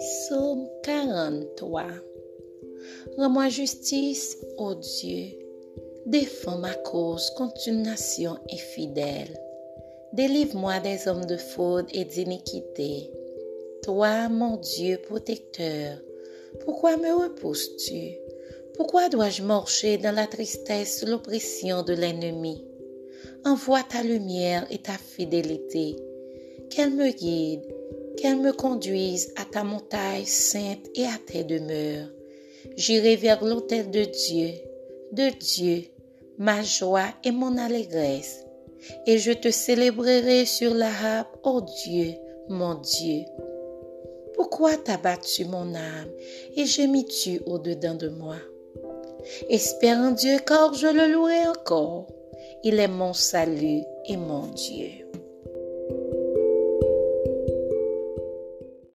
Psaume 43 Rends-moi justice, ô Dieu. Défends ma cause contre une nation infidèle. Délivre-moi des hommes de faute et d'iniquité. Toi, mon Dieu protecteur, pourquoi me repousses-tu? Pourquoi dois-je marcher dans la tristesse sous l'oppression de l'ennemi? Envoie ta lumière et ta fidélité, qu'elle me guide qu'elle me conduise à ta montagne sainte et à tes demeures. J'irai vers l'autel de Dieu, de Dieu, ma joie et mon allégresse, et je te célébrerai sur la harpe, ô Dieu, mon Dieu. Pourquoi t'as battu mon âme et gémis-tu au-dedans de moi? Espère en Dieu car je le louerai encore. Il est mon salut et mon Dieu.